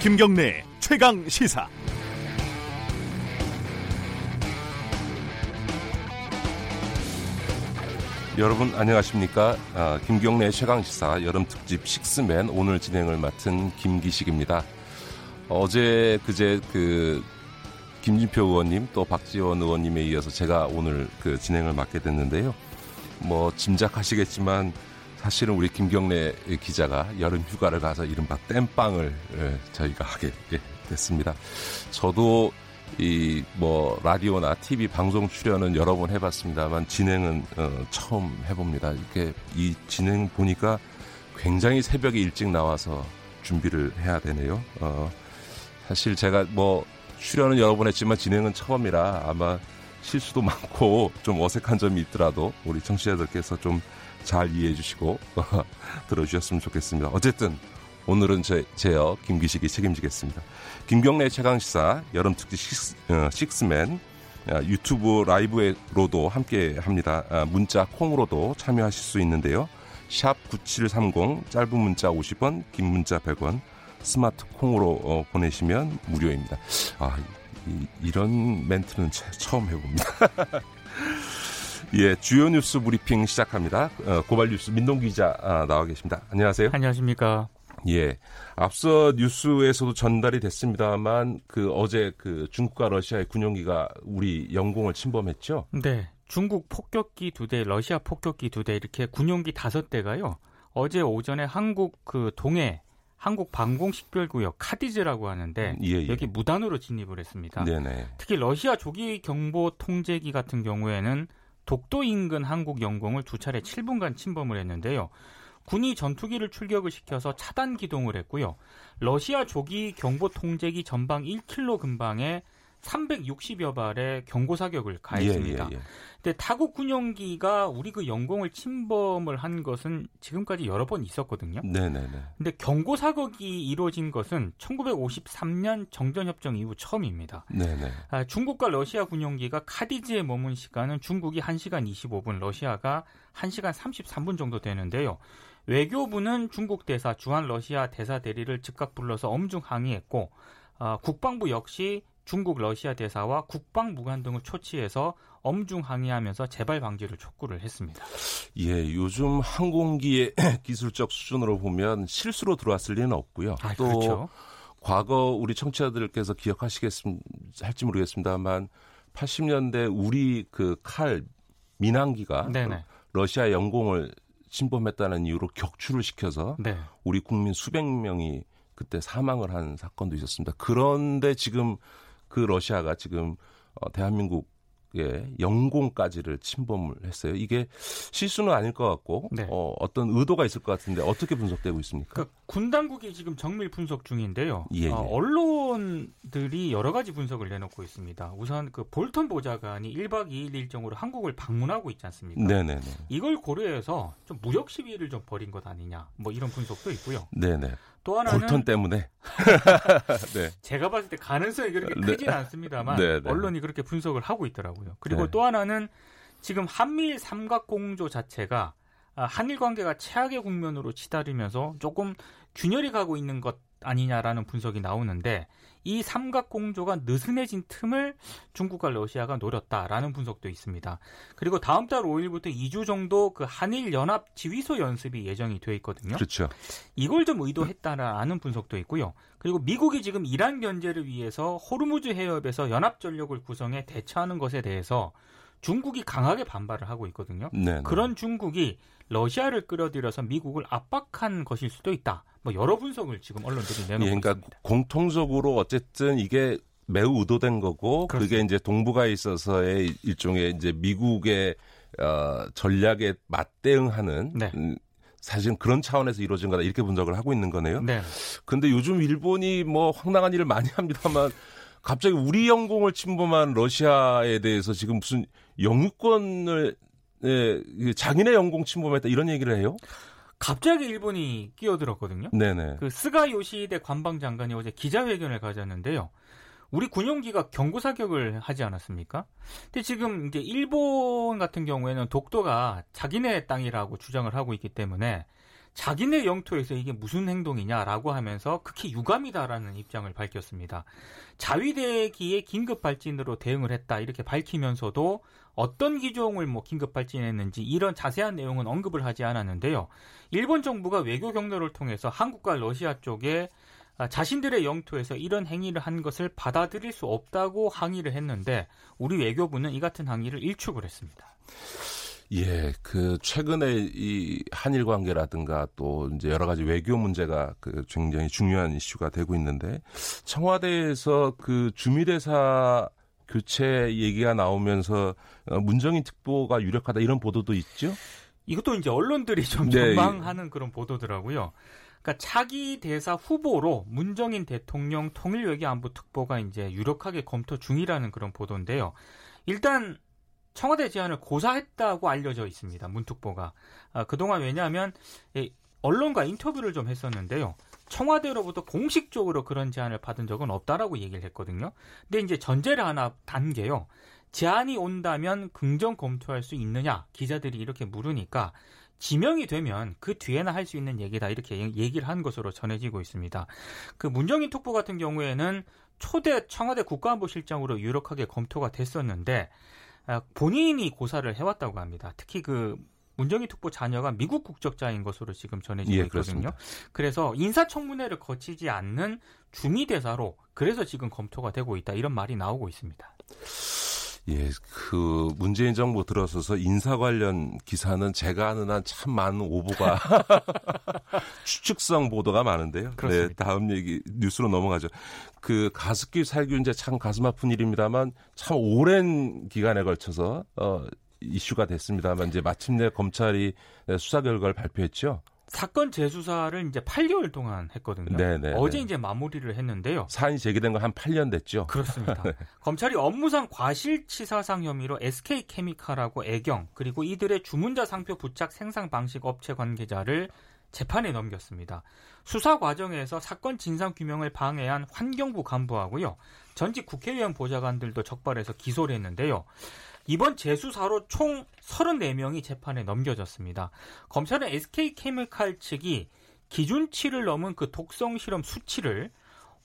김경래 최강 시사. 여러분 안녕하십니까? 아, 김경래 최강 시사 여름 특집 식스맨 오늘 진행을 맡은 김기식입니다. 어제 그제 그 김진표 의원님 또 박지원 의원님에 이어서 제가 오늘 그 진행을 맡게 됐는데요. 뭐 짐작하시겠지만 사실은 우리 김경래 기자가 여름 휴가를 가서 이른바 땜빵을 예, 저희가 하게 됐습니다. 저도 이 뭐 라디오나 TV 방송 출연은 여러 번 해봤습니다만 진행은 어, 처음 해봅니다. 이렇게 이 진행 보니까 굉장히 새벽에 일찍 나와서 준비를 해야 되네요. 어, 사실 제가 뭐 출연은 여러 번 했지만 진행은 처음이라 아마 실수도 많고 좀 어색한 점이 있더라도 우리 청취자들께서 좀 잘 이해해 주시고 들어주셨으면 좋겠습니다. 어쨌든 오늘은 제, 제어 김기식이 책임지겠습니다. 김경래 최강시사 여름특집 식스, 어, 식스맨 어, 유튜브 라이브로도 함께 합니다. 어, 문자 콩으로도 참여하실 수 있는데요. 샵 9730 짧은 문자 50원 긴 문자 100원 스마트 콩으로 어, 보내시면 무료입니다. 아, 이, 런 멘트는 처음 해봅니다. 예, 주요 뉴스 브리핑 시작합니다. 어, 고발 뉴스 민동 기자 아, 나와 계십니다. 안녕하세요. 안녕하십니까. 예. 앞서 뉴스에서도 전달이 됐습니다만 그 어제 그 중국과 러시아의 군용기가 우리 영공을 침범했죠? 네. 중국 폭격기 두 대, 러시아 폭격기 두 대 이렇게 군용기 다섯 대가요. 어제 오전에 한국 그 동해 한국 방공식별구역 카디즈라고 하는데 예, 예. 여기 무단으로 진입을 했습니다. 네네. 특히 러시아 조기 경보 통제기 같은 경우에는 독도 인근 한국 영공을 두 차례 7분간 침범을 했는데요. 군이 전투기를 출격을 시켜서 차단 기동을 했고요. 러시아 조기 경보 통제기 전방 1킬로 근방에 360여 발의 경고 사격을 가했습니다. 예, 예, 예. 근데 타국 군용기가 우리 그 영공을 침범을 한 것은 지금까지 여러 번 있었거든요. 네 네 네. 근데 경고 사격이 이루어진 것은 1953년 정전협정 이후 처음입니다. 네 네. 아, 중국과 러시아 군용기가 카디즈에 머문 시간은 중국이 1시간 25분, 러시아가 1시간 33분 정도 되는데요. 외교부는 중국 대사 주한 러시아 대사 대리를 즉각 불러서 엄중 항의했고 어, 국방부 역시 중국 러시아 대사와 국방 무관 등을 초치해서 엄중 항의하면서 재발 방지를 촉구를 했습니다. 예, 요즘 항공기의 기술적 수준으로 보면 실수로 들어왔을 리는 없고요. 아, 또 그렇죠. 과거 우리 청취자들께서 기억하시겠습 할지 모르겠습니다만 80년대 우리 그 칼 민항기가 네네. 러시아 영공을 침범했다는 이유로 격추를 시켜서 네. 우리 국민 수백 명이 그때 사망을 한 사건도 있었습니다. 그런데 지금 그 러시아가 지금 어, 대한민국 예, 영공까지를 침범을 했어요. 이게 실수는 아닐 것 같고 네. 어, 어떤 의도가 있을 것 같은데 어떻게 분석되고 있습니까? 그러니까 군 당국이 지금 정밀 분석 중인데요. 예, 예. 어, 언론들이 여러 가지 분석을 내놓고 있습니다. 우선 그 볼턴 보좌관이 1박 2일 일정으로 한국을 방문하고 있지 않습니까? 네네네. 이걸 고려해서 좀 무력 시위를 좀 벌인 것 아니냐, 뭐 이런 분석도 있고요. 네네. 또 하나는 볼턴 때문에 네. 제가 봤을 때 가능성이 그렇게 네. 크진 않습니다만 네, 네. 언론이 그렇게 분석을 하고 있더라고요. 그리고 네. 또 하나는 지금 한미일 삼각 공조 자체가 아, 한일 관계가 최악의 국면으로 치달으면서 조금 균열이 가고 있는 것 아니냐라는 분석이 나오는데 이 삼각 공조가 느슨해진 틈을 중국과 러시아가 노렸다라는 분석도 있습니다. 그리고 다음 달 5일부터 2주 정도 그 한일 연합 지휘소 연습이 예정이 돼 있거든요. 그렇죠. 이걸 좀 의도했다라는 분석도 있고요. 그리고 미국이 지금 이란 견제를 위해서 호르무즈 해협에서 연합 전력을 구성해 대처하는 것에 대해서 중국이 강하게 반발을 하고 있거든요. 네네. 네. 그런 중국이 러시아를 끌어들여서 미국을 압박한 것일 수도 있다. 뭐 여러 분석을 지금 언론들이 내놓고 예, 그러니까 있습니다. 공통적으로 어쨌든 이게 매우 의도된 거고 그렇습니다. 그게 이제 동북아 있어서의 일종의 이제 미국의 어, 전략에 맞대응하는 네. 음, 사실은 그런 차원에서 이루어진 거다 이렇게 분석을 하고 있는 거네요. 네. 근데 요즘 일본이 뭐 황당한 일을 많이 합니다만 갑자기 우리 영공을 침범한 러시아에 대해서 지금 무슨 영유권을 예, 자기네 영공 침범했다 이런 얘기를 해요? 갑자기 일본이 끼어들었거든요. 네네. 그 스가 요시대 관방장관이 어제 기자회견을 가졌는데요. 우리 군용기가 경고 사격을 하지 않았습니까? 근데 지금 이제 일본 같은 경우에는 독도가 자기네 땅이라고 주장을 하고 있기 때문에 자기네 영토에서 이게 무슨 행동이냐라고 하면서 극히 유감이다라는 입장을 밝혔습니다. 자위대기의 긴급 발진으로 대응을 했다 이렇게 밝히면서도 어떤 기종을 뭐 긴급 발진했는지 이런 자세한 내용은 언급을 하지 않았는데요. 일본 정부가 외교 경로를 통해서 한국과 러시아 쪽에 아, 자신들의 영토에서 이런 행위를 한 것을 받아들일 수 없다고 항의를 했는데 우리 외교부는 이 같은 항의를 일축을 했습니다. 예, 그 최근에 이 한일 관계라든가 또 이제 여러 가지 외교 문제가 그 굉장히 중요한 이슈가 되고 있는데 청와대에서 그 주미대사 교체 얘기가 나오면서 어, 문정인 특보가 유력하다 이런 보도도 있죠? 이것도 이제 언론들이 좀 네. 전망하는 그런 보도더라고요. 그러니까 차기 대사 후보로 문정인 대통령 통일외교안보 특보가 이제 유력하게 검토 중이라는 그런 보도인데요. 일단 청와대 제안을 고사했다고 알려져 있습니다. 문특보가. 아, 그동안 왜냐하면 언론과 인터뷰를 좀 했었는데요. 청와대로부터 공식적으로 그런 제안을 받은 적은 없다라고 얘기를 했거든요. 근데 이제 전제를 하나 단게요. 제안이 온다면 긍정 검토할 수 있느냐 기자들이 이렇게 물으니까 지명이 되면 그 뒤에나 할 수 있는 얘기다 이렇게 얘기를 한 것으로 전해지고 있습니다. 그 문정인 특보 같은 경우에는 초대 청와대 국가안보실장으로 유력하게 검토가 됐었는데 아, 본인이 고사를 해왔다고 합니다. 특히 그 문정희 특보 자녀가 미국 국적자인 것으로 지금 전해지고 예, 있거든요. 그래서 인사청문회를 거치지 않는 중위대사로 그래서 지금 검토가 되고 있다 이런 말이 나오고 있습니다. 예, 그 문재인 정부 들어서서 인사 관련 기사는 제가 아는 한 참 많은 오보가 추측성 보도가 많은데요. 네, 그렇습니다. 네, 다음 얘기 뉴스로 넘어가죠. 그 가습기 살균제 참 가슴 아픈 일입니다만 참 오랜 기간에 걸쳐서 어 이슈가 됐습니다만 이제 마침내 검찰이 수사 결과를 발표했죠. 사건 재수사를 이제 8개월 동안 했거든요. 네네, 어제 네. 이제 마무리를 했는데요. 사안이 제기된 건 한 8년 됐죠. 그렇습니다. 네. 검찰이 업무상 과실치사상 혐의로 SK케미칼하고 애경 그리고 이들의 주문자 상표 부착 생산 방식 업체 관계자를 재판에 넘겼습니다. 수사 과정에서 사건 진상 규명을 방해한 환경부 간부하고요. 전직 국회의원 보좌관들도 적발해서 기소를 했는데요. 이번 재수사로 총 34명이 재판에 넘겨졌습니다. 검찰은 SK케미칼 측이 기준치를 넘은 그 독성 실험 수치를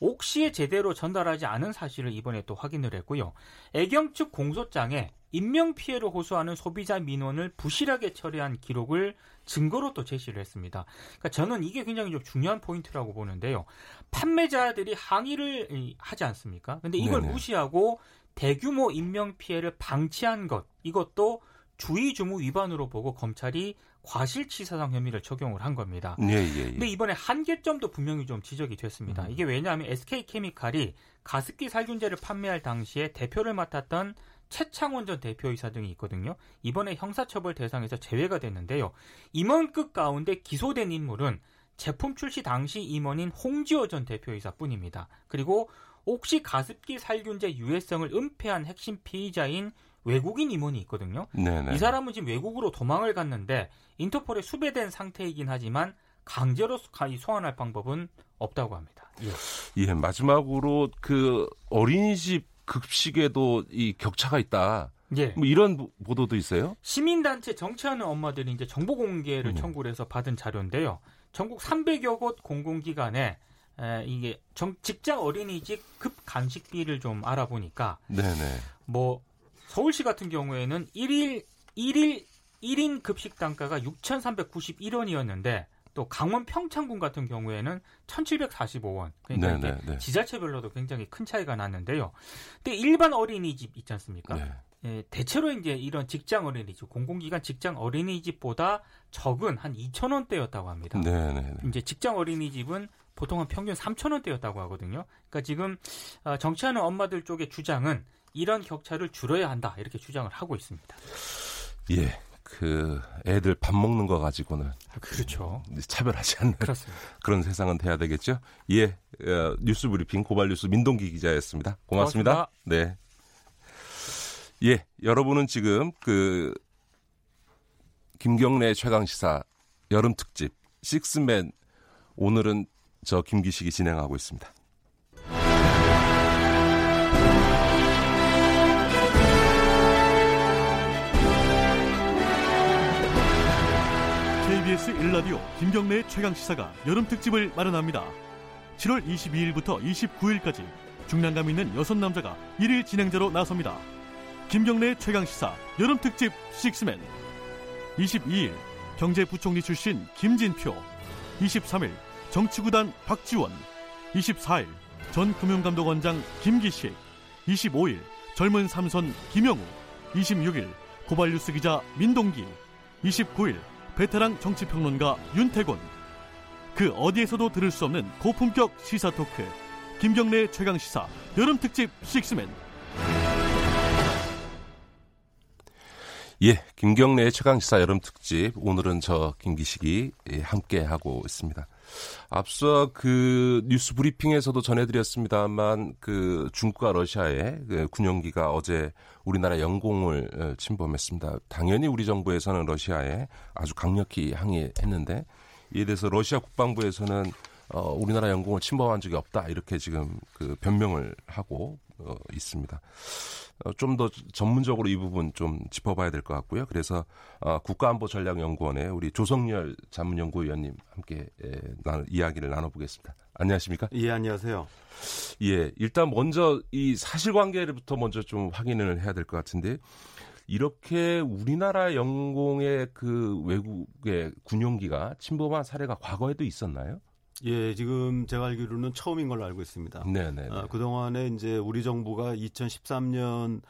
옥시에 제대로 전달하지 않은 사실을 이번에 또 확인을 했고요. 애경 측 공소장에 인명 피해를 호소하는 소비자 민원을 부실하게 처리한 기록을 증거로 또 제시를 했습니다. 그러니까 저는 이게 굉장히 좀 중요한 포인트라고 보는데요. 판매자들이 항의를 하지 않습니까? 근데 이걸 네네. 무시하고 대규모 인명 피해를 방치한 것 이것도 주의 주무 위반으로 보고 검찰이 과실치사상 혐의를 적용을 한 겁니다. 예, 예, 예. 근데 이번에 한계점도 분명히 좀 지적이 됐습니다. 음. 이게 왜냐하면 SK케미칼이 가습기 살균제를 판매할 당시에 대표를 맡았던 최창원 전 대표이사 등이 있거든요. 이번에 형사처벌 대상에서 제외가 됐는데요. 임원급 가운데 기소된 인물은 제품 출시 당시 임원인 홍지호 전 대표이사뿐입니다. 그리고 혹시 가습기 살균제 유해성을 은폐한 핵심 피의자인 외국인 임원이 있거든요. 네네. 이 사람은 지금 외국으로 도망을 갔는데 인터폴에 수배된 상태이긴 하지만 강제로 소환할 방법은 없다고 합니다. 예. 예, 마지막으로 그 어린이집 급식에도 이 격차가 있다. 예. 뭐 이런 보도도 있어요? 시민단체 정치하는 엄마들이 이제 정보 공개를 음. 청구를 해서 받은 자료인데요. 전국 300여 곳 공공기관에 에, 이게 정, 직장 어린이집 급 간식비를 좀 알아보니까 네네. 뭐 서울시 같은 경우에는 1일 1일 1인 급식 단가가 6,391원이었는데 또 강원 평창군 같은 경우에는 1,745원. 그러니까 네네, 이게 네. 지자체별로도 굉장히 큰 차이가 났는데요. 근데 일반 어린이집 있지 않습니까? 네. 예, 대체로 이제 이런 직장 어린이집, 공공기관 직장 어린이집보다 적은 한 2천 원대였다고 합니다. 네네. 네, 이제 직장 어린이집은 보통은 평균 3천 원대였다고 하거든요. 그러니까 지금 어, 정치하는 엄마들 쪽의 주장은 이런 격차를 줄여야 한다 이렇게 주장을 하고 있습니다. 예. 그 애들 밥 먹는 거 가지고는 그렇죠. 차별하지 않는 그렇습니다. 그런 세상은 돼야 되겠죠. 예, 어, 뉴스 브리핑 고발 뉴스 민동기 기자였습니다. 고맙습니다. 고맙습니다. 네. 예, 여러분은 지금 그 김경래 최강 시사 여름 특집 식스맨 오늘은 저 김기식이 진행하고 있습니다. KBS 1라디오 김경래의 최강 시사가 여름 특집을 마련합니다. 7월 22일부터 29일까지 중량감 있는 여섯 남자가 1일 진행자로 나섭니다. 김경래의 최강 시사 여름 특집 식스맨 22일 경제부총리 출신 김진표 23일 정치구단 박지원 24일 전 금융감독원장 김기식 25일 젊은 삼선 김영우 26일 고발뉴스 기자 민동기 29일 베테랑 정치평론가 윤태곤. 그 어디에서도 들을 수 없는 고품격 시사 토크 김경래 최강 시사 여름 특집 식스맨. 예, 김경래의 최강 시사 여름 특집. 오늘은 저 김기식이 예, 함께 하고 있습니다. 앞서 그 뉴스 브리핑에서도 전해드렸습니다만 그 중국과 러시아의 그 군용기가 어제 우리나라 영공을 어, 침범했습니다. 당연히 우리 정부에서는 러시아에 아주 강력히 항의했는데 이에 대해서 러시아 국방부에서는 어, 우리나라 영공을 침범한 적이 없다 이렇게 지금 그 변명을 하고 어, 있습니다. 어, 좀 더 전문적으로 이 부분 좀 짚어봐야 될 것 같고요. 그래서 어, 국가안보전략연구원의 우리 조성열 자문연구위원님 함께 에, 나, 이야기를 나눠보겠습니다. 안녕하십니까? 예, 안녕하세요. 예, 일단 먼저 이 사실관계부터 먼저 좀 확인을 해야 될 것 같은데 이렇게 우리나라 영공의 그 외국의 군용기가 침범한 사례가 과거에도 있었나요? 예, 지금 제가 알기로는 처음인 걸로 알고 있습니다. 네, 네. 아, 그 동안에 이제 우리 정부가 2013년에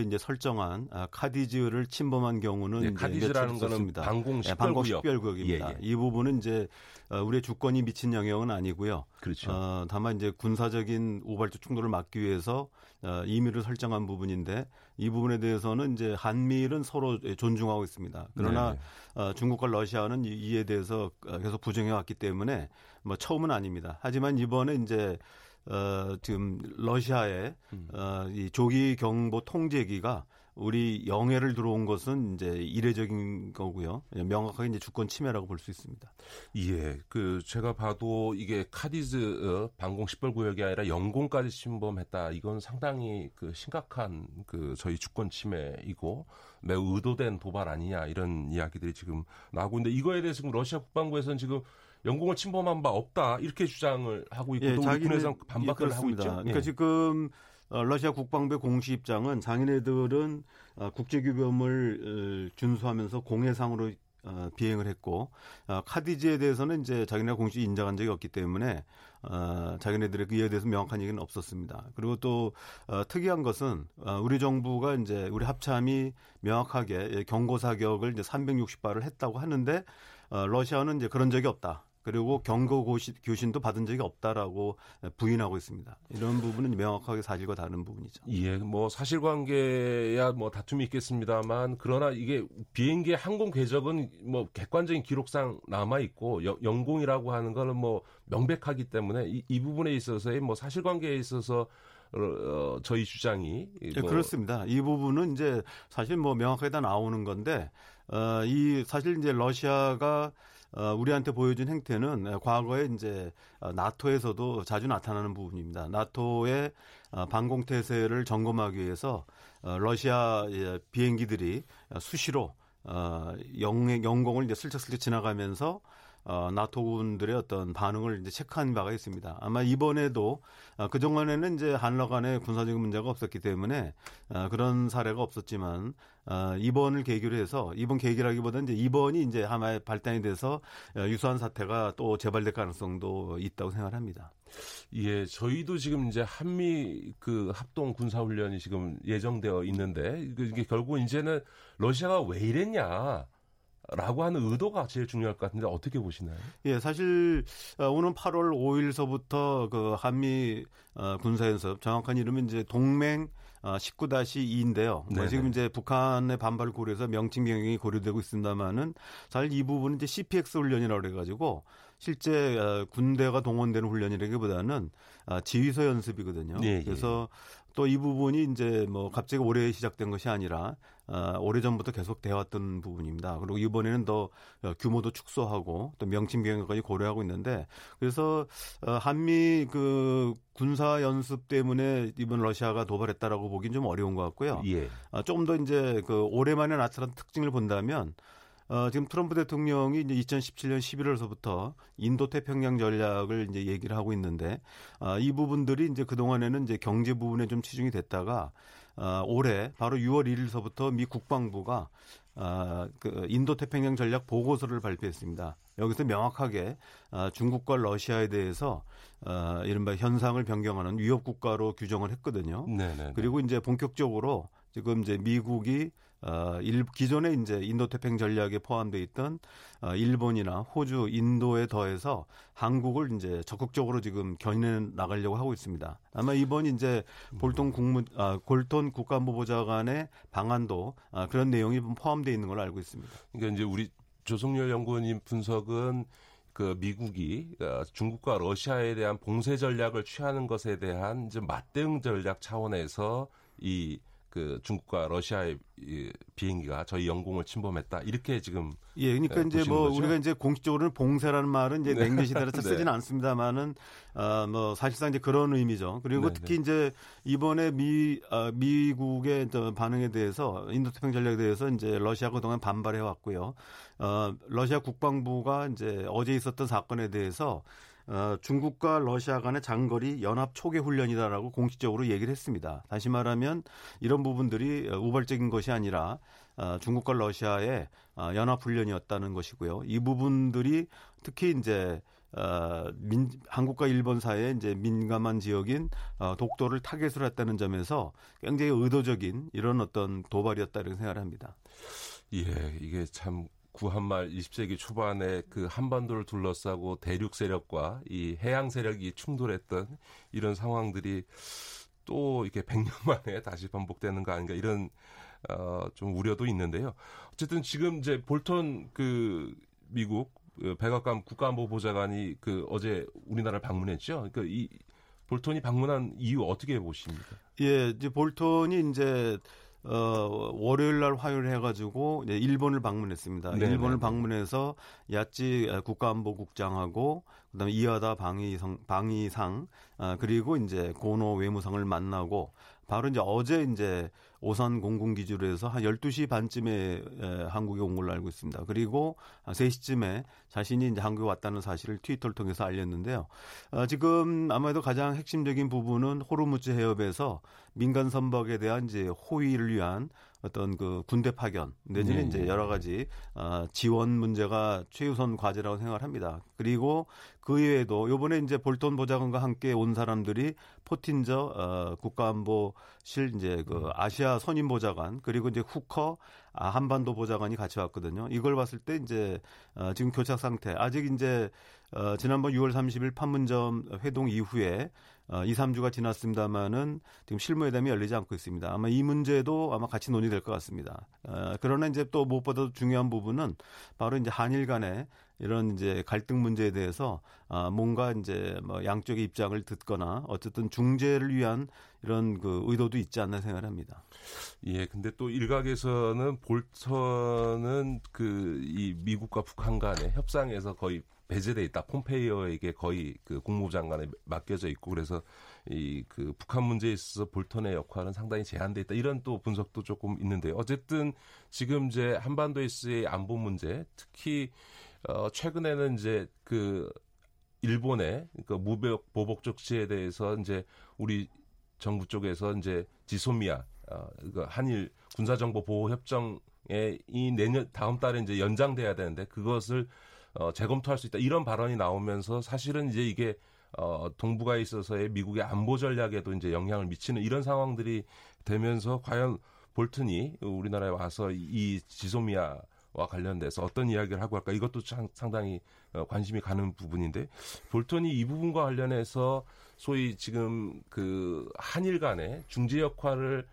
이제 설정한 아, 카디즈를 침범한 경우는 네, 카디즈라는 거는 방공 식별구역. 네, 식별구역입니다. 예, 예. 이 부분은 이제 어, 우리의 주권이 미친 영역은 아니고요. 그렇죠. 어, 다만 이제 군사적인 우발적 충돌을 막기 위해서 어, 임의를 설정한 부분인데 이 부분에 대해서는 이제 한미일은 서로 존중하고 있습니다. 그러나 네. 어, 중국과 러시아는 이에 대해서 계속 부정해 왔기 때문에 뭐 처음은 아닙니다. 하지만 이번에 이제 어, 지금 러시아의 음. 어, 이 조기 경보 통제기가 우리 영해를 들어온 것은 이제 이례적인 거고요. 명확하게 이제 주권 침해라고 볼 수 있습니다. 예, 그 제가 봐도 이게 카디즈 어, 방공 10벌 구역이 아니라 영공까지 침범했다. 이건 상당히 그 심각한 그 저희 주권 침해이고 매우 의도된 도발 아니냐 이런 이야기들이 지금 나오고 있는데 이거에 대해서 지금 러시아 국방부에서는 지금 영공을 침범한 바 없다 이렇게 주장을 하고 있고 예, 또 우리 반박을 예, 하고 있죠. 그러니까 예. 지금 어, 러시아 국방부의 공식 입장은 자기네들은 어, 국제규범을 어, 준수하면서 공해상으로 어, 비행을 했고 어, 카디지에 대해서는 이제 자기네 공식 인정한 적이 없기 때문에 어, 자기네들의 그에 대해서 명확한 얘기는 없었습니다. 그리고 또 어, 특이한 것은 어, 우리 정부가 이제 우리 합참이 명확하게 경고 사격을 이제 360발을 했다고 하는데 어, 러시아는 이제 그런 적이 없다. 그리고 경고 교신도 받은 적이 없다라고 부인하고 있습니다. 이런 부분은 명확하게 사실과 다른 부분이죠. 예, 뭐 사실관계야 뭐 다툼이 있겠습니다만 그러나 이게 비행기 항공 궤적은 뭐 객관적인 기록상 남아 있고 영공이라고 하는 거는 뭐 명백하기 때문에 이, 이 부분에 있어서의 뭐 사실관계에 있어서 어, 저희 주장이 네, 뭐. 네, 그렇습니다. 이 부분은 이제 사실 뭐 명확하게 다 나오는 건데 어, 이 사실 이제 러시아가 어, 우리한테 보여준 행태는 과거에 이제 어, 나토에서도 자주 나타나는 부분입니다. 나토의 어, 방공 태세를 점검하기 위해서 어, 러시아 의 비행기들이 수시로 어, 영, 영공을 이제 슬쩍슬쩍 지나가면서 어, 나토군들의 어떤 반응을 이제 체크한 바가 있습니다. 아마 이번에도 어, 그동안에는 이제 한러 간의 군사적인 문제가 없었기 때문에 어, 그런 사례가 없었지만 어, 이번을 계기로 해서 이번 계기라기보다는 이제 이번이 이제 하나의 발단이 돼서 어, 유사한 사태가 또 재발될 가능성도 있다고 생각합니다. 예, 저희도 지금 이제 한미 그 합동 군사 훈련이 지금 예정되어 있는데 이게 결국 이제는 러시아가 왜 이랬냐? 라고 하는 의도가 제일 중요할 것 같은데 어떻게 보시나요? 예, 사실 어, 오는 8월 5일서부터 그 한미 어, 군사 연습 정확한 이름은 이제 동맹 어, 19-2인데요. 뭐 지금 이제 북한의 반발을 고려해서 명칭 변경이 고려되고 있습니다만은 사실 이 부분은 이제 CPX 훈련이라고 그래 가지고 실제 어, 군대가 동원되는 훈련이라기보다는 어, 지휘서 연습이거든요. 예, 예. 그래서 또 이 부분이 이제 뭐 갑자기 올해 시작된 것이 아니라 어, 오래 전부터 계속 되어왔던 부분입니다. 그리고 이번에는 더 어, 규모도 축소하고 또 명칭 변경까지 고려하고 있는데 그래서 어, 한미 그 군사 연습 때문에 이번 러시아가 도발했다라고 보기는 좀 어려운 것 같고요. 예. 어, 조금 더 이제 그 올해만에 나타난 특징을 본다면 어, 지금 트럼프 대통령이 이제 2017년 11월서부터 인도 태평양 전략을 이제 얘기를 하고 있는데 어, 이 부분들이 이제 그 동안에는 이제 경제 부분에 좀 치중이 됐다가 어, 올해 바로 6월 1일서부터 미 국방부가 어, 그 인도 태평양 전략 보고서를 발표했습니다. 여기서 명확하게 어, 중국과 러시아에 대해서 어, 이른바 현상을 변경하는 위협 국가로 규정을 했거든요. 네네. 그리고 이제 본격적으로 지금 이제 미국이 어, 일, 기존에 이제 인도 태평 전략에 포함되어 있던 어, 일본이나 호주, 인도에 더해서 한국을 이제 적극적으로 지금 견인해 나가려고 하고 있습니다. 아마 이번 이제 볼턴 국무 아, 골톤 국가안보보좌관의 방안도 아, 그런 내용이 포함되어 있는 걸로 알고 있습니다. 그러니까 이제 우리 조성열 연구원님 분석은 그 미국이 어, 중국과 러시아에 대한 봉쇄 전략을 취하는 것에 대한 이제 맞대응 전략 차원에서 이 그 중국과 러시아의 비행기가 저희 영공을 침범했다 이렇게 지금 예 그러니까 이제 뭐 거죠? 우리가 이제 공식적으로는 봉쇄라는 말은 이제 네. 냉전 시대라서 네. 쓰지는 않습니다만은 아뭐 사실상 이제 그런 의미죠 그리고 네, 특히 네. 이제 이번에 미 아, 미국의 반응에 대해서 인도태평 전략에 대해서 이제 러시아가 그동안 반발해 왔고요 어 러시아 국방부가 이제 어제 있었던 사건에 대해서 어, 중국과 러시아 간의 장거리 연합 초계 훈련이다라고 공식적으로 얘기를 했습니다. 다시 말하면 이런 부분들이 우발적인 것이 아니라 어, 중국과 러시아의 어, 연합 훈련이었다는 것이고요. 이 부분들이 특히 이제 어, 민, 한국과 일본 사이에 이제 민감한 지역인 어, 독도를 타겟으로 했다는 점에서 굉장히 의도적인 이런 어떤 도발이었다 이렇게 생각을 합니다. 예, 이게 참 구한말 20세기 초반에 그 한반도를 둘러싸고 대륙 세력과 이 해양 세력이 충돌했던 이런 상황들이 또 이렇게 100년 만에 다시 반복되는 거 아닌가 이런 어, 좀 우려도 있는데요. 어쨌든 지금 이제 볼턴 그 미국 그 백악관 국가안보보좌관이 그 어제 우리나라를 방문했죠. 그러니까 이 볼턴이 방문한 이유 어떻게 보십니까? 예, 이제 볼턴이 이제 어, 월요일 날 화요일 해가지고 이제 일본을 방문했습니다. 네네. 일본을 네. 방문해서 야찌 국가안보국장하고 그다음에 이하다 방위성 방위상 아, 그리고 이제 고노 외무상을 만나고 바로 이제 어제 이제 오산 공군 기지로 해서 한 12시 반쯤에 에, 한국에 온 걸로 알고 있습니다. 그리고 3시쯤에 자신이 이제 한국에 왔다는 사실을 트위터를 통해서 알렸는데요. 어, 지금 아마도 가장 핵심적인 부분은 호르무즈 해협에서 민간 선박에 대한 이제 호위를 위한 어떤 그 군대 파견 내지는 네. 이제 여러 가지 어, 지원 문제가 최우선 과제라고 생각을 합니다. 그리고 그 이외에도 요번에 이제 볼턴 보좌관과 함께 온 사람들이 포틴저 어, 국가안보실 이제 그 아시아 선임 보좌관 그리고 이제 후커 아, 한반도 보좌관이 같이 왔거든요. 이걸 봤을 때 이제 어, 지금 교착 상태 아직 이제 어, 지난번 6월 30일 판문점 회동 이후에 어, 2, 3주가 지났습니다마는 지금 실무회담이 열리지 않고 있습니다. 아마 이 문제도 아마 같이 논의될 것 같습니다. 어, 그러나 이제 또 무엇보다 중요한 부분은 바로 이제 한일 간의 이런 이제 갈등 문제에 대해서 아 뭔가 이제 뭐 양쪽의 입장을 듣거나 어쨌든 중재를 위한 이런 그 의도도 있지 않나 생각합니다. 예, 근데 또 일각에서는 볼턴은 그 이 미국과 북한 간의 협상에서 거의 배제돼 있다. 폼페이어에게 거의 그 국무부 장관에 맡겨져 있고 그래서 이 그 북한 문제에 있어서 볼턴의 역할은 상당히 제한돼 있다. 이런 또 분석도 조금 있는데요. 어쨌든 지금 이제 한반도에서의 안보 문제, 특히 어 최근에는 이제 그 일본의 그 무역 보복 조치에 대해서 이제 우리 정부 쪽에서 이제 지소미아 어, 그 한일 군사정보 보호 협정에 이 내년 다음 달에 이제 연장돼야 되는데 그것을 어, 재검토할 수 있다. 이런 발언이 나오면서 사실은 이제 이게 어, 동북아에 있어서의 미국의 안보 전략에도 이제 영향을 미치는 이런 상황들이 되면서 과연 볼튼이 우리나라에 와서 이 지소미아 와 관련돼서 어떤 이야기를 하고 할까? 이것도 상당히 어, 관심이 가는 부분인데 볼턴이 이 부분과 관련해서 소위 지금 그 한일 간의 중재 역할을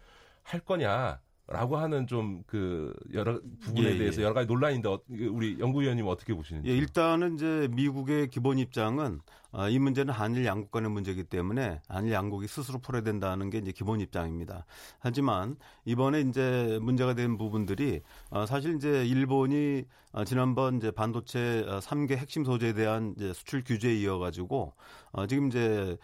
할 거냐 라고 하는 좀 그 여러 부분에 예, 예. 대해서 예. 여러 가지 논란인데 어, 우리 연구위원님 어떻게 보시는지? 예, 일단은 이제 미국의 기본 입장은 아, 이 문제는 한일 양국 간의 문제이기 때문에 한일 양국이 스스로 풀어야 된다는 게 이제 기본 입장입니다. 하지만 이번에 이제 문제가 된 부분들이 아, 사실 이제 일본이 아, 지난번 이제 반도체 3개 핵심 소재에 대한 이제 수출 규제에 이어 가지고 지금 이제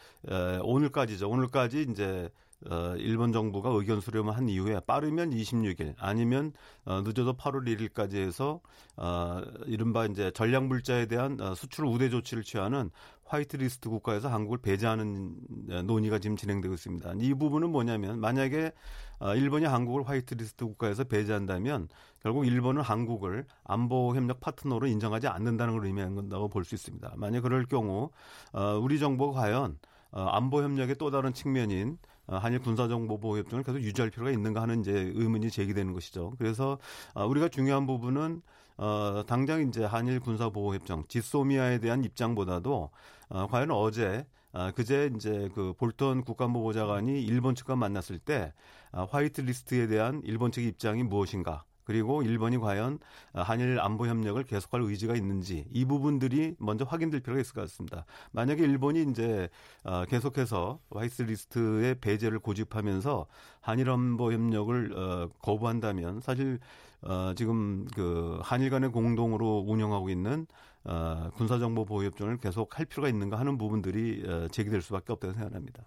오늘까지죠. 오늘까지 이제 어, 일본 정부가 의견 수렴을 한 이후에 빠르면 26일 아니면 어, 늦어도 8월 1일까지 해서 어, 이른바 이제 전략 물자에 대한 어, 수출 우대 조치를 취하는 화이트리스트 국가에서 한국을 배제하는 어, 논의가 지금 진행되고 있습니다. 이 부분은 뭐냐면 만약에 어, 일본이 한국을 화이트리스트 국가에서 배제한다면 결국 일본은 한국을 안보 협력 파트너로 인정하지 않는다는 걸 의미한다고 볼 수 있습니다. 만약 그럴 경우 어, 우리 정부가 과연 어, 안보 협력의 또 다른 측면인 어, 한일 군사정보보호협정을 계속 유지할 필요가 있는가 하는 이제 의문이 제기되는 것이죠. 그래서 어, 우리가 중요한 부분은 어, 당장 이제 한일 군사보호협정 지소미아에 대한 입장보다도 어, 과연 어제 아, 그제 이제 그 볼턴 국가안보보좌관이 일본 측과 만났을 때 아, 화이트 리스트에 대한 일본 측의 입장이 무엇인가 그리고 일본이 과연 한일 안보 협력을 계속할 의지가 있는지 이 부분들이 먼저 확인될 필요가 있을 것 같습니다. 만약에 일본이 이제 어, 계속해서 화이트 리스트의 배제를 고집하면서 한일 안보 협력을 어, 거부한다면 사실 어, 지금 그 한일 간의 공동으로 운영하고 있는 어, 군사정보 보호협정을 계속 할 필요가 있는가 하는 부분들이 어, 제기될 수밖에 없다고 생각합니다.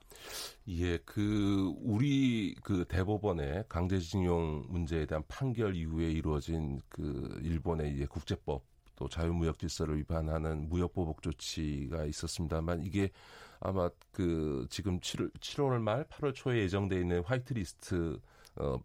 예, 그 우리 그 대법원의 강제징용 문제에 대한 판결 이후에 이루어진 그 일본의 이제 국제법 또 자유무역 질서를 위반하는 무역보복 조치가 있었습니다만 이게 아마 그 지금 7월 7월 말 8월 초에 예정돼 있는 화이트리스트 어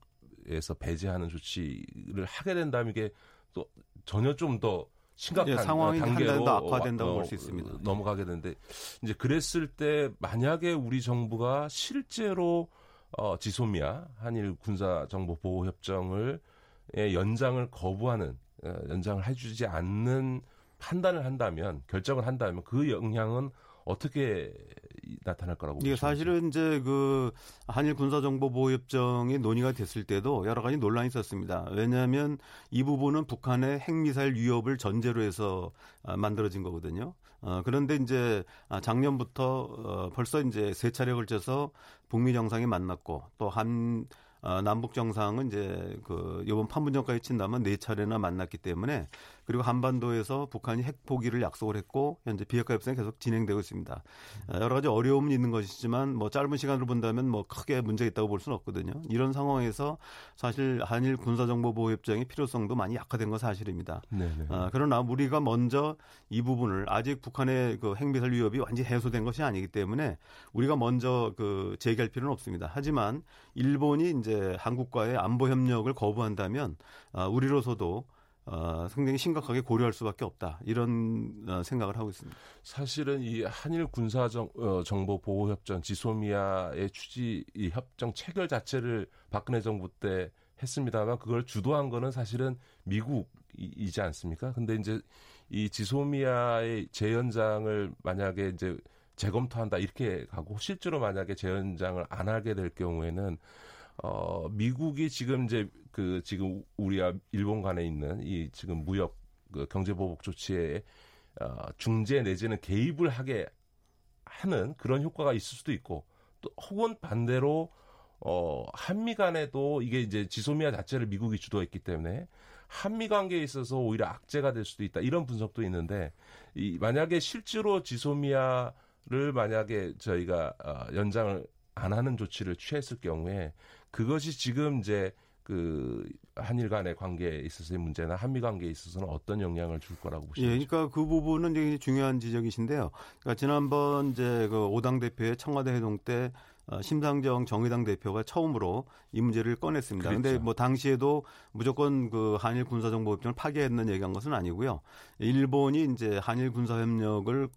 에서 배제하는 조치를 하게 된다면 이게 또 전혀 좀 더 심각한 예, 상황이 단계로 악화된다고 어, 볼수 있습니다. 넘어가게 되는데 이제 그랬을 때 만약에 우리 정부가 실제로 어, 지소미아 한일 군사 정보 보호 협정을 예, 연장을 거부하는 어, 연장을 해주지 않는 판단을 한다면 결정을 한다면 그 영향은 어떻게 나타날 거라고 예, 사실은 이제 그 한일 군사정보보호협정이 논의가 됐을 때도 여러 가지 논란이 있었습니다. 왜냐하면 이 부분은 북한의 핵미사일 위협을 전제로 해서 아, 만들어진 거거든요. 어, 그런데 이제 아, 작년부터 어, 벌써 이제 세 차례 걸쳐서 북미 정상이 만났고 또한 어, 남북 정상은 이제 그 이번 판문점까지 친다면 네 차례나 만났기 때문에 그리고 한반도에서 북한이 핵 포기를 약속을 했고 현재 비핵화 협상이 계속 진행되고 있습니다. 어, 여러 가지 어려움은 있는 것이지만 뭐 짧은 시간으로 본다면 뭐 크게 문제가 있다고 볼 수는 없거든요. 이런 상황에서 사실 한일 군사정보보호협정의 필요성도 많이 약화된 건 사실입니다. 네네. 어, 그러나 우리가 먼저 이 부분을 아직 북한의 그 핵미사일 위협이 완전히 해소된 것이 아니기 때문에 우리가 먼저 그 제기할 필요는 없습니다. 하지만 일본이 이제 한국과의 안보 협력을 거부한다면 어, 우리로서도 어, 상당히 심각하게 고려할 수밖에 없다 이런 어, 생각을 하고 있습니다. 사실은 이 한일 군사 정, 어, 정보 보호 협정 지소미아의 취지 이 협정 체결 자체를 박근혜 정부 때 했습니다만 그걸 주도한 거는 사실은 미국이지 않습니까? 근데 이제 이 지소미아의 재연장을 만약에 이제 재검토한다 이렇게 가고 실제로 만약에 재연장을 안 하게 될 경우에는 어, 미국이 지금 이제 그 지금 우리와 일본 간에 있는 이 지금 무역 그 경제 보복 조치에 어, 중재 내지는 개입을 하게 하는 그런 효과가 있을 수도 있고 또 혹은 반대로 어, 한미 간에도 이게 이제 지소미아 자체를 미국이 주도했기 때문에 한미 관계에 있어서 오히려 악재가 될 수도 있다. 이런 분석도 있는데 이 만약에 실제로 지소미아를 만약에 저희가 어, 연장을 안 하는 조치를 취했을 경우에 그것이 지금 이제 그 한일 간의 관계에 있어서의 문제나 한미 관계에 있어서는 어떤 영향을 줄 거라고 보시죠? 예, 그러니까 그 부분은 되게 중요한 지적이신데요. 그러니까 지난번 이제 그 오당 대표의 청와대 회동 때 어, 심상정 정의당 대표가 처음으로 이 문제를 꺼냈습니다. 그런데 그렇죠. 뭐 당시에도 무조건 그 한일 군사정보 협정을 파기했는 얘기한 것은 아니고요. 일본이 이제 한일 군사 협력을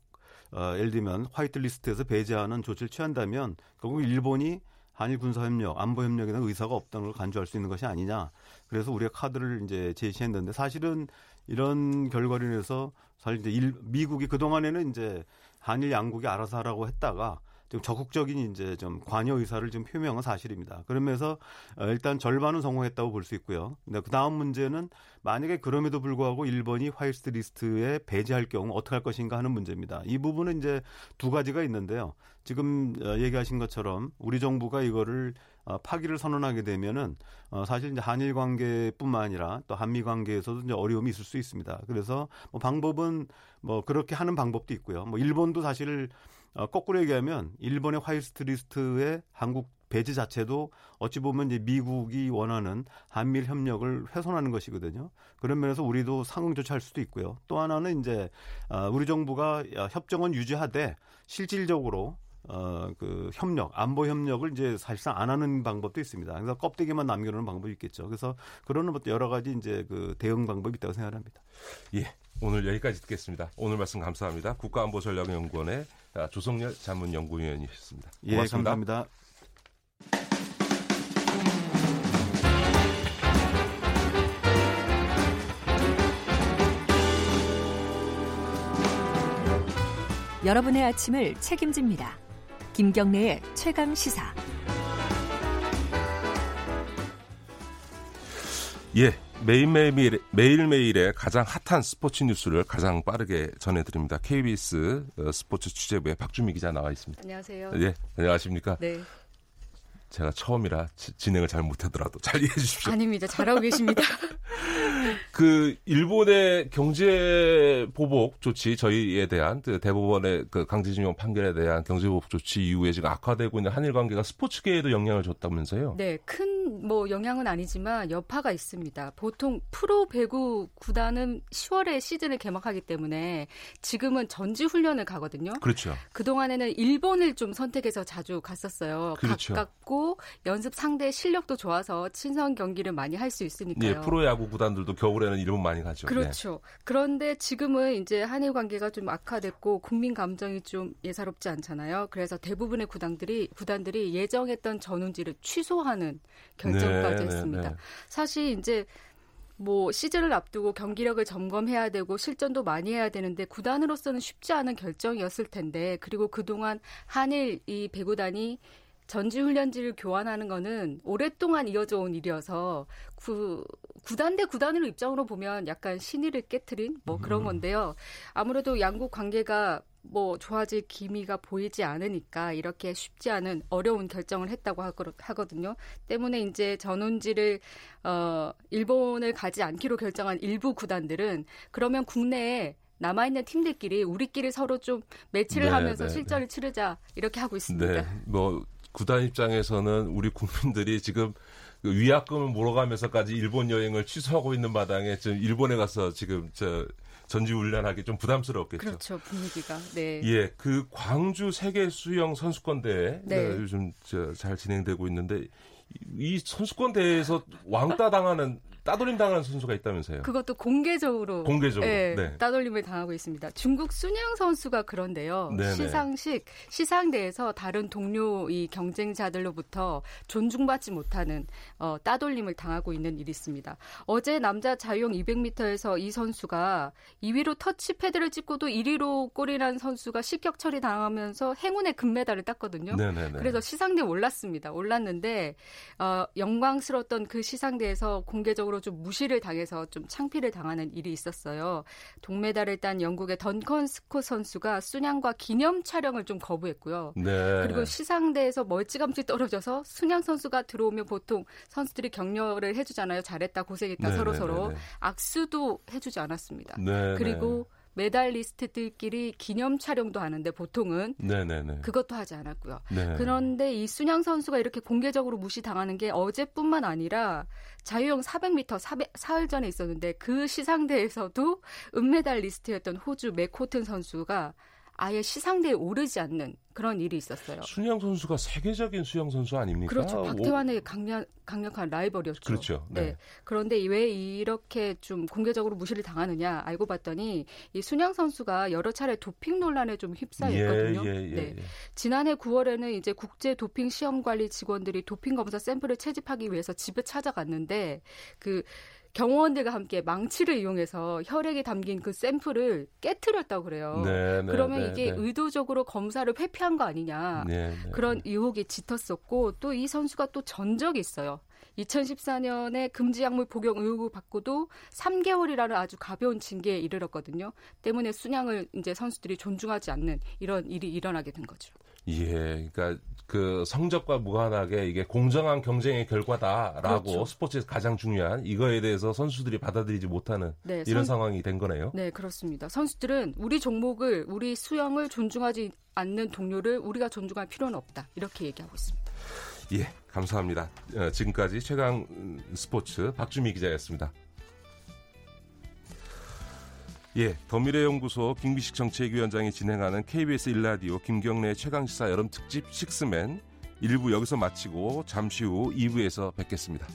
어, 예를 들면 화이트 리스트에서 배제하는 조치를 취한다면 결국 일본이 한일 군사 협력, 안보 협력에 대한 의사가 없다는 걸 간주할 수 있는 것이 아니냐. 그래서 우리가 카드를 이제 제시했는데 사실은 이런 결과로 인해서 사실 이제 일, 미국이 그 동안에는 이제 한일 양국이 알아서 하라고 했다가 좀 적극적인 이제 좀 관여 의사를 좀 표명한 사실입니다. 그러면서 어, 일단 절반은 성공했다고 볼 수 있고요. 근데 그 다음 문제는 만약에 그럼에도 불구하고 일본이 화이트 리스트에 배제할 경우 어떻게 할 것인가 하는 문제입니다. 이 부분은 이제 두 가지가 있는데요. 지금 어, 얘기하신 것처럼 우리 정부가 이거를 어, 파기를 선언하게 되면은 어, 사실 이제 한일 관계뿐만 아니라 또 한미 관계에서도 이제 어려움이 있을 수 있습니다. 그래서 뭐 방법은 뭐 그렇게 하는 방법도 있고요. 뭐 일본도 사실 어, 거꾸로 얘기하면 일본의 화이트 리스트에 한국 배제 자체도 어찌 보면 이제 미국이 원하는 한미일 협력을 훼손하는 것이거든요. 그런 면에서 우리도 상응 조치할 수도 있고요. 또 하나는 이제 아, 우리 정부가 협정은 유지하되 실질적으로 어, 그 협력, 안보 협력을 이제 사실상 안 하는 방법도 있습니다. 그래서 껍데기만 남겨놓는 방법이 있겠죠. 그래서 그런 여러 가지 이제 그 대응 방법이 있다고 생각합니다. 예. 오늘 여기까지 듣겠습니다. 오늘 말씀 감사합니다. 국가안보전략연구원의 조성열 자문연구위원이셨습니다. 고맙습니다. 예, 감사합니다. 여러분의 아침을 책임집니다. 김경래의 최강 시사. 예, 매일매일, 매일매일의 가장 핫한 스포츠 뉴스를 가장 빠르게 전해드립니다. KBS 어, 스포츠 취재부의 박주미 기자 나와 있습니다. 안녕하세요. 예, 안녕하십니까? 네. 제가 처음이라 지, 진행을 잘 못하더라도 잘 이해해 주십시오. 아닙니다. 잘하고 계십니다. 그 일본의 경제 보복 조치 저희에 대한 그 대법원의 그 강제징용 판결에 대한 경제 보복 조치 이후에 지금 악화되고 있는 한일 관계가 스포츠계에도 영향을 줬다면서요? 네, 큰 뭐 영향은 아니지만 여파가 있습니다. 보통 프로 배구 구단은 10월에 시즌을 개막하기 때문에 지금은 전지 훈련을 가거든요. 그렇죠. 그 동안에는 일본을 좀 선택해서 자주 갔었어요. 그렇죠. 가깝고 연습 상대 실력도 좋아서 친선 경기를 많이 할 수 있으니까요. 예, 프로야구 구단들도 겨울에는 일본 많이 가죠. 그렇죠. 네. 그런데 지금은 이제 한일 관계가 좀 악화됐고 국민 감정이 좀 예사롭지 않잖아요. 그래서 대부분의 구단들이 구단들이 예정했던 전운지를 취소하는 결정까지 네, 네 했습니다. 네, 네. 사실 이제 뭐 시즌을 앞두고 경기력을 점검해야 되고 실전도 많이 해야 되는데 구단으로서는 쉽지 않은 결정이었을 텐데 그리고 그동안 한일 이 배구단이 전지 훈련지를 교환하는 거는 오랫동안 이어져 온 일이어서 구, 구단 대 구단으로 입장으로 보면 약간 신의를 깨트린 뭐 그런 음. 건데요. 아무래도 양국 관계가 뭐 좋아질 기미가 보이지 않으니까 이렇게 쉽지 않은 어려운 결정을 했다고 하거든요. 때문에 이제 전원지를 어 일본을 가지 않기로 결정한 일부 구단들은 그러면 국내에 남아있는 팀들끼리 우리끼리 서로 좀 매치를 네, 하면서 네, 실전을 네. 치르자 이렇게 하고 있습니다. 네, 뭐 구단 입장에서는 우리 국민들이 지금 그 위약금을 물어가면서까지 일본 여행을 취소하고 있는 마당에 지금 일본에 가서 지금 저 전지훈련하기 좀 부담스럽겠죠. 그렇죠 분위기가. 네. 예, 그 광주 세계 수영 선수권 대회 네. 요즘 잘 진행되고 있는데 이 선수권 대회에서 왕따 당하는 따돌림 당하는 선수가 있다면서요? 그것도 공개적으로 공개적으로 네, 네. 따돌림을 당하고 있습니다. 중국 순양 선수가 그런데요. 네네. 시상식 시상대에서 다른 동료 이 경쟁자들로부터 존중받지 못하는 어, 따돌림을 당하고 있는 일이 있습니다. 어제 남자 자유형 200m에서 이 선수가 2위로 터치패드를 찍고도 1위로 골이란 선수가 실격 처리 당하면서 행운의 금메달을 땄거든요. 네네네. 그래서 시상대 에 올랐습니다. 올랐는데 어, 영광스러웠던 그 시상대에서 공개적으로 공격으로 좀 무시를 당해서 좀 창피를 당하는 일이 있었어요. 동메달을 딴 영국의 던컨 스코 선수가 순양과 기념 촬영을 좀 거부했고요. 네. 그리고 시상대에서 멀찌감치 떨어져서 순양 선수가 들어오면 보통 선수들이 격려를 해주잖아요. 잘했다, 고생했다, 네, 서로 네, 서로 네, 네. 악수도 해주지 않았습니다. 네, 그리고 메달리스트들끼리 기념 촬영도 하는데 보통은 네네네. 그것도 하지 않았고요. 네. 그런데 이 쑨양 선수가 이렇게 공개적으로 무시당하는 게 어제뿐만 아니라 자유형 400m 400, 사흘 전에 있었는데 그 시상대에서도 은메달리스트였던 호주 맥 호튼 선수가 아예 시상대에 오르지 않는 그런 일이 있었어요. 쑨양 선수가 세계적인 수영 선수 아닙니까? 그렇죠. 박태환의 강력, 강력한 라이벌이었죠. 그렇죠. 네. 네. 그런데 왜 이렇게 좀 공개적으로 무시를 당하느냐 알고 봤더니 이 순양 선수가 여러 차례 도핑 논란에 좀 휩싸였거든요. 예, 예, 예, 네. 예. 지난해 9월에는 이제 국제 도핑 시험 관리 직원들이 도핑 검사 샘플을 채집하기 위해서 집에 찾아갔는데 그 경호원들과 함께 망치를 이용해서 혈액에 담긴 그 샘플을 깨뜨렸다고 그래요. 네, 네, 그러면 네, 이게 네. 의도적으로 검사를 회피한 거 아니냐 네, 네, 그런 의혹이 짙었었고 또 이 선수가 또 전적이 있어요. 2014년에 금지 약물 복용 의혹을 받고도 3개월이라는 아주 가벼운 징계에 이르렀거든요. 때문에 순양을 이제 선수들이 존중하지 않는 이런 일이 일어나게 된 거죠. 예, 그러니까 그 성적과 무관하게 이게 공정한 경쟁의 결과다라고 그렇죠. 스포츠에서 가장 중요한 이거에 대해서 선수들이 받아들이지 못하는 네, 이런 선, 상황이 된 거네요. 네, 그렇습니다. 선수들은 우리 종목을 우리 수영을 존중하지 않는 동료를 우리가 존중할 필요는 없다. 이렇게 얘기하고 있습니다. 예, 감사합니다. 어, 지금까지 최강 스포츠 박주미 기자였습니다. 예, 더미래연구소 김기식 정책위원장이 진행하는 KBS 일라디오 김경래 최강시사 여름 특집 식스맨 1부 여기서 마치고 잠시 후 2부에서 뵙겠습니다.